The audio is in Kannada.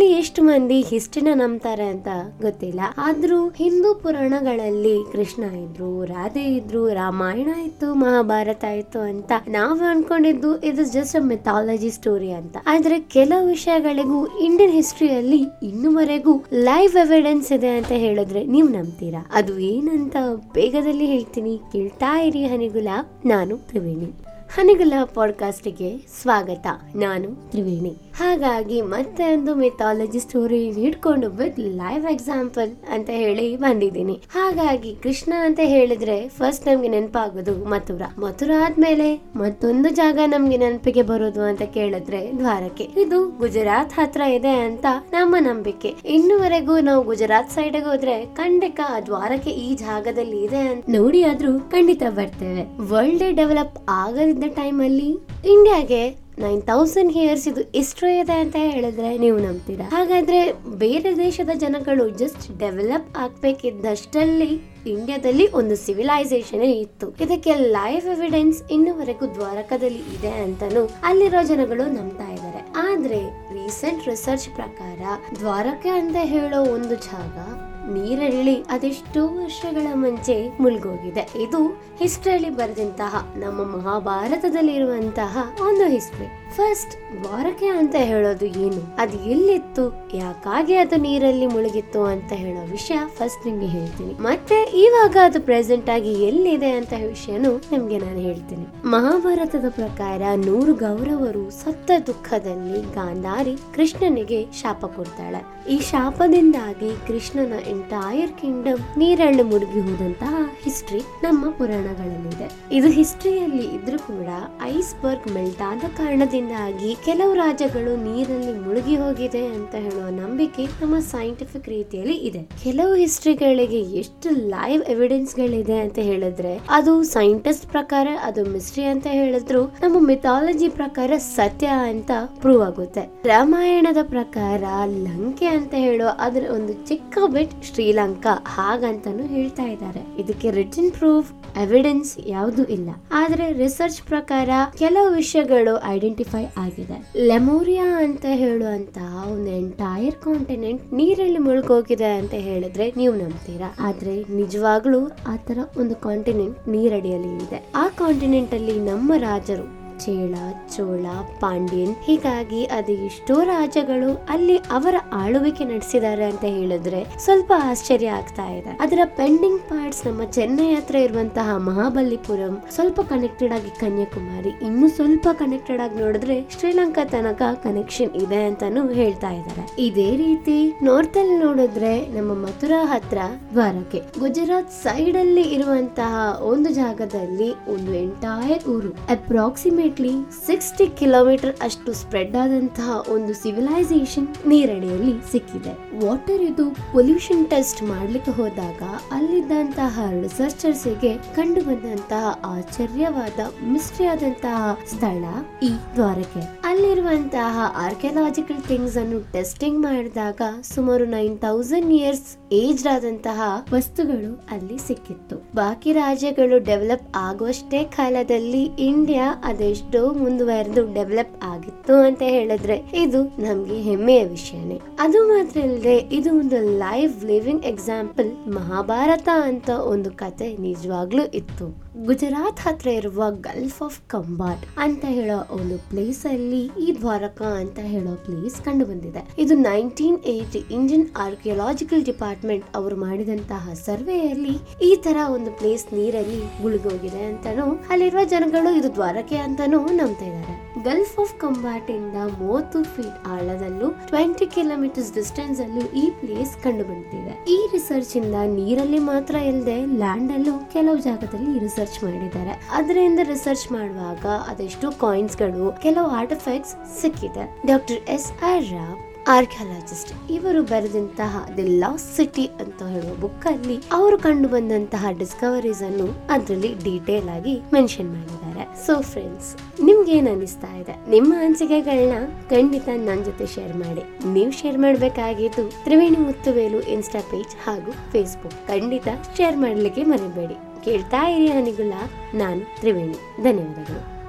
ನಿಮ್ಮಲ್ಲಿ ಎಷ್ಟು ಮಂದಿ ಹಿಸ್ಟ್ರಿನ ನಂಬ್ತಾರೆ ಅಂತ ಗೊತ್ತಿಲ್ಲ. ಆದ್ರೂ ಹಿಂದೂ ಪುರಾಣಗಳಲ್ಲಿ ಕೃಷ್ಣ ಇದ್ರು, ರಾಧೆ ಇದ್ರು, ರಾಮಾಯಣ ಇತ್ತು, ಮಹಾಭಾರತ ಇತ್ತು ಅಂತ ನಾವು ಅನ್ಕೊಂಡಿದ್ದು ಇದು ಜಸ್ಟ್ ಅ ಮೆಥಾಲಜಿ ಸ್ಟೋರಿ ಅಂತ. ಆದ್ರೆ ಕೆಲವು ವಿಷಯಗಳಿಗೂ ಇಂಡಿಯನ್ ಹಿಸ್ಟ್ರಿಯಲ್ಲಿ ಇನ್ನುವರೆಗೂ ಲೈವ್ ಎವಿಡೆನ್ಸ್ ಇದೆ ಅಂತ ಹೇಳಿದ್ರೆ ನೀವು ನಂಬ್ತೀರಾ? ಅದು ಏನಂತ ಬೇಗದಲ್ಲಿ ಹೇಳ್ತೀನಿ. ಕೇಳ್ತಾ ಇರಿ ಹನಿಗುಲ, ನಾನು ತ್ರಿವೇಣಿ. ಹನಿಗುಲ ಪಾಡ್ಕಾಸ್ಟ್ಗೆ ಸ್ವಾಗತ. ನಾನು ತ್ರಿವೇಣಿ. ಹಾಗಾಗಿ ಮತ್ತೆ ಒಂದು ಮಿಥಾಲಜಿ ಸ್ಟೋರಿ ಹಿಡ್ಕೊಂಡು ವಿತ್ ಲೈವ್ ಎಕ್ಸಾಂಪಲ್ ಅಂತ ಹೇಳಿ ಬಂದಿದ್ದೀನಿ. ಹಾಗಾಗಿ ಕೃಷ್ಣ ಅಂತ ಹೇಳಿದ್ರೆ ಫಸ್ಟ್ ನಮ್ಗೆ ನೆನಪಾಗೋದು ಮಥುರಾ. ಮಥುರಾ ಆದ್ಮೇಲೆ ಮತ್ತೊಂದು ಜಾಗ ನಮ್ಗೆ ನೆನಪಿಗೆ ಬರೋದು ಅಂತ ಕೇಳಿದ್ರೆ ದ್ವಾರಕೆ. ಇದು ಗುಜರಾತ್ ಹತ್ರ ಇದೆ ಅಂತ ನಮ್ಮ ನಂಬಿಕೆ. ಇನ್ನುವರೆಗೂ ನಾವು ಗುಜರಾತ್ ಸೈಡ್ ಹೋದ್ರೆ ಖಂಡಿತ ದ್ವಾರಕೆ ಈ ಜಾಗದಲ್ಲಿ ಇದೆ ಅಂತ ನೋಡಿ ಆದ್ರೂ ಖಂಡಿತ ಬರ್ತೇವೆ. ವರ್ಲ್ಡ್ ಡೆವಲಪ್ ಆಗದಿದ್ದ ಟೈಮ್ ಅಲ್ಲಿ ಇಂಡಿಯಾಗೆ ನೈನ್ ತೌಸಂಡ್ ಇಯರ್ಸ್ ಇದು ಹಿಸ್ಟ್ರಿ ಇದೆ ಅಂತ ಹೇಳಿದ್ರೆ ನೀವು ನಂಬ್ತೀರಾ? ಹಾಗಾದ್ರೆ ಬೇರೆ ದೇಶದ ಜನಗಳು ಜಸ್ಟ್ ಡೆವಲಪ್ ಆಗ್ಬೇಕಿದ್ದಷ್ಟಲ್ಲಿ ಇಂಡಿಯಾದಲ್ಲಿ ಒಂದು ಸಿವಿಲೈಸೇಷನ್ ಇತ್ತು. ಇದಕ್ಕೆ ಲೈವ್ ಎವಿಡೆನ್ಸ್ ಇನ್ನುವರೆಗೂ ದ್ವಾರಕದಲ್ಲಿ ಇದೆ ಅಂತಾನು ಅಲ್ಲಿರೋ ಜನಗಳು ನಂಬ್ತಾ ಇದ್ದಾರೆ ಆದ್ರೆ ರೀಸೆಂಟ್ ರಿಸರ್ಚ್ ಪ್ರಕಾರ ದ್ವಾರಕೆ ಅಂತ ಹೇಳೋ ಒಂದು ಜಾಗ ನೀರಲ್ಲಿ ಅದೆಷ್ಟೋ ವರ್ಷಗಳ ಮುಂಚೆ ಮುಳುಗೋಗಿದೆ. ಇದು ಹಿಸ್ಟ್ರಿಯಲ್ಲಿ ಬರೆದಂತಹ ನಮ್ಮ ಮಹಾಭಾರತದಲ್ಲಿರುವಂತಹ ಒಂದು ಹಿಸ್ಟ್ರಿ ಫಸ್ಟ್ ದ್ವಾರಕೆ ಅಂತ ಹೇಳೋದು ಏನು? ಅದು ಎಲ್ಲಿತ್ತು? ಯಾಕಾಗಿ ಅದು ನೀರಲ್ಲಿ ಮುಳುಗಿತ್ತು ಅಂತ ಹೇಳೋ ವಿಷಯ ಫಸ್ಟ್ ನಿಮ್ಗೆ ಹೇಳ್ತೀನಿ. ಮತ್ತೆ ಇವಾಗ ಅದು ಪ್ರೆಸೆಂಟ್ ಆಗಿ ಎಲ್ಲಿದೆ ಅಂತ ವಿಷಯನು ನಿಮ್ಗೆ ನಾನು ಹೇಳ್ತೀನಿ. ಮಹಾಭಾರತದ ಪ್ರಕಾರ ನೂರು ಗೌರವರು ಸತ್ತ ದುಃಖದಲ್ಲಿ ಗಾಂಧಾರಿ ಕೃಷ್ಣನಿಗೆ ಶಾಪ ಕೊಡ್ತಾಳೆ. ಈ ಶಾಪದಿಂದಾಗಿ ಕೃಷ್ಣನ ಎಂಟೈರ್ ಕಿಂಗ್ಡಮ್ ನೀರಲ್ಲಿ ಮುಳುಗಿ ಹೋದಂತಹ ಹಿಸ್ಟ್ರಿ ನಮ್ಮ ಪುರಾಣಗಳಲ್ಲಿದೆ. ಇದು ಹಿಸ್ಟ್ರಿಯಲ್ಲಿ ಇದ್ರೂ ಕೂಡ ಐಸ್ ಬರ್ಗ್ ಮೆಲ್ಟ್ ಆದ ಕಾರಣದಿಂದಾಗಿ ಕೆಲವು ರಾಜ್ಯಗಳು ನೀರಲ್ಲಿ ಮುಳುಗಿ ಹೋಗಿದೆ ಅಂತ ಹೇಳುವ ನಂಬಿಕೆ ನಮ್ಮ ಸೈಂಟಿಫಿಕ್ ರೀತಿಯಲ್ಲಿ ಇದೆ. ಕೆಲವು ಹಿಸ್ಟ್ರಿಗಳಿಗೆ ಎಷ್ಟು ಲೈವ್ ಎವಿಡೆನ್ಸ್ ಗಳಿದೆ ಅಂತ ಹೇಳಿದ್ರೆ ಅದು ಸೈಂಟಿಸ್ಟ್ ಪ್ರಕಾರ, ಅದು ಮಿಸ್ಟ್ರಿ ಅಂತ ಹೇಳಿದ್ರು, ನಮ್ಮ ಮಿಥಾಲಜಿ ಪ್ರಕಾರ ಸತ್ಯ ಅಂತ ಪ್ರೂವ್ ಆಗುತ್ತೆ. ರಾಮಾಯಣದ ಪ್ರಕಾರ ಲಂಕೆ ಅಂತ ಹೇಳೋ ಅದ್ರ ಒಂದು ಚಿಕ್ಕ ಬಿಟ್ ಶ್ರೀಲಂಕಾ ಹಾಗಂತಾನು ಹೇಳ್ತಾ ಇದ್ದಾರೆ. ಇದಕ್ಕೆ ರಿಟರ್ನ್ ಪ್ರೂಫ್ ಎವಿಡೆನ್ಸ್ ಯಾವುದು ಇಲ್ಲ. ಆದ್ರೆ ರಿಸರ್ಚ್ ಪ್ರಕಾರ ಕೆಲವು ವಿಷಯಗಳು ಐಡೆಂಟಿಫೈ ಆಗಿದೆ. ಲೆಮೋರಿಯಾ ಅಂತ ಹೇಳುವಂತ ಒಂದು ಎಂಟೈರ್ ಕಾಂಟಿನೆಂಟ್ ನೀರಲ್ಲಿ ಮುಳುಗೋಗಿದೆ ಅಂತ ಹೇಳಿದ್ರೆ ನೀವು ನಂಬ್ತೀರಾ? ಆದ್ರೆ ನಿಜವಾಗ್ಲೂ ಆತರ ತರ ಒಂದು ಕಾಂಟಿನೆಂಟ್ ನೀರಡಿಯಲ್ಲಿ ಇದೆ. ಆ ಕಾಂಟಿನೆಂಟ್ ಅಲ್ಲಿ ನಮ್ಮ ರಾಜರು ಚೇಳ, ಚೋಳ, ಪಾಂಡ್ಯನ್, ಹೀಗಾಗಿ ಅದು ಎಷ್ಟೋ ರಾಜ್ಯಗಳು ಅಲ್ಲಿ ಅವರ ಆಳ್ವಿಕೆ ನಡೆಸಿದ್ದಾರೆ ಅಂತ ಹೇಳಿದ್ರೆ ಸ್ವಲ್ಪ ಆಶ್ಚರ್ಯ ಆಗ್ತಾ ಇದೆ. ಅದರ ಪೆಂಡಿಂಗ್ ಪಾರ್ಟ್ಸ್ ನಮ್ಮ ಚೆನ್ನೈ ಹತ್ರ ಇರುವಂತಹ ಮಹಾಬಲಿಪುರಂ ಸ್ವಲ್ಪ ಕನೆಕ್ಟೆಡ್ ಆಗಿ ಕನ್ಯಾಕುಮಾರಿ, ಇನ್ನು ಸ್ವಲ್ಪ ಕನೆಕ್ಟೆಡ್ ಆಗಿ ನೋಡಿದ್ರೆ ಶ್ರೀಲಂಕಾ ತನಕ ಕನೆಕ್ಷನ್ ಇದೆ ಅಂತಾನು ಹೇಳ್ತಾ ಇದ್ದಾರೆ. ಇದೇ ರೀತಿ ನಾರ್ತ್ ಅಲ್ಲಿ ನೋಡಿದ್ರೆ ನಮ್ಮ ಮಥುರಾ ಹತ್ರ ದ್ವಾರಕೆ, ಗುಜರಾತ್ ಸೈಡ್ ಅಲ್ಲಿ ಇರುವಂತಹ ಒಂದು ಜಾಗದಲ್ಲಿ ಒಂದು ಎಂಟಾಯರ್ ಊರು ಅಪ್ರಾಕ್ಸಿಮೇಟ್ಲಿ ಸಿಕ್ಸ್ಟಿ ಕಿಲೋಮೀಟರ್ ಅಷ್ಟು ಸ್ಪ್ರೆಡ್ ಆದಂತಹ ಒಂದು ಸಿವಿಲೈಸೇಷನ್ ನೀರಡಿಯಲ್ಲಿ ಸಿಕ್ಕಿದೆ. ವಾಟರ್ ಇದು ಪೊಲ್ಯೂಷನ್ ಟೆಸ್ಟ್ ಮಾಡ್ಲಿಕ್ಕೆ ಹೋದಾಗ ಅಲ್ಲಿದ್ದಂತಹ ರಿಸರ್ಚರ್ಸ್ಗೆ ಕಂಡು ಬಂದಂತಹ ಆಶ್ಚರ್ಯವಾದ ಮಿಸ್ಟ್ರಿ ಆದಂತಹ ಸ್ಥಳ ಈ ದ್ವಾರಕೆ ಅಲ್ಲಿರುವಂತಹ ಆರ್ಕಿಯಾಲಜಿಕಲ್ ಥಿಂಗ್ಸ್ ಅನ್ನು ಟೆಸ್ಟಿಂಗ್ ಮಾಡಿದಾಗ ಸುಮಾರು ನೈನ್ ತೌಸಂಡ್ ಇಯರ್ಸ್ ಏಜ್ ಆದಂತಹ ವಸ್ತುಗಳು ಅಲ್ಲಿ ಸಿಕ್ಕಿತ್ತು. ಬಾಕಿ ರಾಜ್ಯಗಳು ಡೆವಲಪ್ ಆಗುವಷ್ಟೇ ಕಾಲದಲ್ಲಿ ಇಂಡಿಯಾ ಅದೆಷ್ಟೋ ಮುಂದುವರೆದು ಡೆವಲಪ್ ಆಗಿತ್ತು ಅಂತ ಹೇಳಿದ್ರೆ ಇದು ನಮ್ಗೆ ಹೆಮ್ಮೆಯ ವಿಷಯನೇ. ಅದು ಮಾತ್ರ ಇಲ್ಲದೆ ಇದು ಒಂದು ಲೈವ್ ಲಿವಿಂಗ್ ಎಕ್ಸಾಂಪಲ್ ಮಹಾಭಾರತ ಅಂತ ಒಂದು ಕತೆ ನಿಜವಾಗ್ಲೂ ಇತ್ತು. ಗುಜರಾತ್ ಹತ್ರ ಇರುವ ಗಲ್ಫ್ ಆಫ್ ಕಂಬಾಟ್ ಅಂತ ಹೇಳೋ ಒಂದು ಪ್ಲೇಸ್ ಅಲ್ಲಿ ಈ ದ್ವಾರಕ ಅಂತ ಹೇಳೋ ಪ್ಲೇಸ್ ಕಂಡು ಬಂದಿದೆ. ಇದು nineteen eighty Indian archaeological department ಅವರು ಮಾಡಿದಂತಹ ಸರ್ವೆಯಲ್ಲಿ ಈ ತರ ಒಂದು ಪ್ಲೇಸ್ ನೀರಲ್ಲಿ ಮುಳುಗೋಗಿದೆ ಅಂತಾನು ಅಲ್ಲಿರುವ ಜನಗಳು ಇದು ದ್ವಾರಕೆ ಅಂತಾನು ನಂಬ್ತಾ ಇದ್ದಾರೆ. ಗಲ್ಫ್ ಆಫ್ ಕಂಬಾಟ್ ಇಂದ ಮೂವತ್ತು ಫೀಟ್ ಆಳದಲ್ಲೂ ಟ್ವೆಂಟಿ ಕಿಲೋಮೀಟರ್ಸ್ ಡಿಸ್ಟೆನ್ಸ್ ಅಲ್ಲೂ ಈ ಪ್ಲೇಸ್ ಕಂಡು ಬಂದಿದೆ ಈ ರಿಸರ್ಚ್ ಇಂದ ನೀರಲ್ಲಿ ಮಾತ್ರ ಇಲ್ಲದೆ ಲ್ಯಾಂಡ್ ಅಲ್ಲೂ ಕೆಲವು ಜಾಗದಲ್ಲಿ ರಿಸರ್ಚ್ ಮಾಡಿದ್ದಾರೆ. ಅದರಿಂದ ರಿಸರ್ಚ್ ಮಾಡುವಾಗ ಅದೆಷ್ಟು ಕಾಯಿನ್ಸ್ಗಳು, ಕೆಲವು ಆರ್ಟಿಫ್ಯಾಕ್ಟ್ಸ್ ಸಿಕ್ಕಿದೆ. Doctor S R Rao archaeologist ಇವರು ಬರೆದಂತಹ ದಿ ಲಾಸ್ಟ್ ಸಿಟಿ ಅಂತ ಹೇಳುವ ಬುಕ್ ಅಲ್ಲಿ ಅವರು ಕಂಡು ಬಂದಂತಹ ಡಿಸ್ಕವರೀಸ್ ಅನ್ನು ಅದರಲ್ಲಿ ಡೀಟೇಲ್ ಆಗಿ ಮೆನ್ಷನ್ ಮಾಡಿದ್ದಾರೆ. ಸೊ ಫ್ರೆಂಡ್ಸ್ ನಿಮ್ಗೆ ಏನ್ ಅನಿಸ್ತಾ ಇದೆ? ನಿಮ್ಮ ಅನಿಸಿಕೆಗಳನ್ನ ಖಂಡಿತ ನನ್ನ ಜೊತೆ ಶೇರ್ ಮಾಡಿ. ನೀವು ಶೇರ್ ಮಾಡಬೇಕಾಗಿದ್ದು ತ್ರಿವೇಣಿ ಮುತ್ತುವೇಲು ಇನ್ಸ್ಟಾ ಪೇಜ್ ಹಾಗೂ ಫೇಸ್ಬುಕ್ ಖಂಡಿತ ಶೇರ್ ಮಾಡಲಿಕ್ಕೆ ಮರಿಬೇಡಿ. ಕೇಳ್ತಾ ಇರಿ ಹನಿಗುಲ್ಲ ನಾನು ತ್ರಿವೇಣಿ. ಧನ್ಯವಾದಗಳು.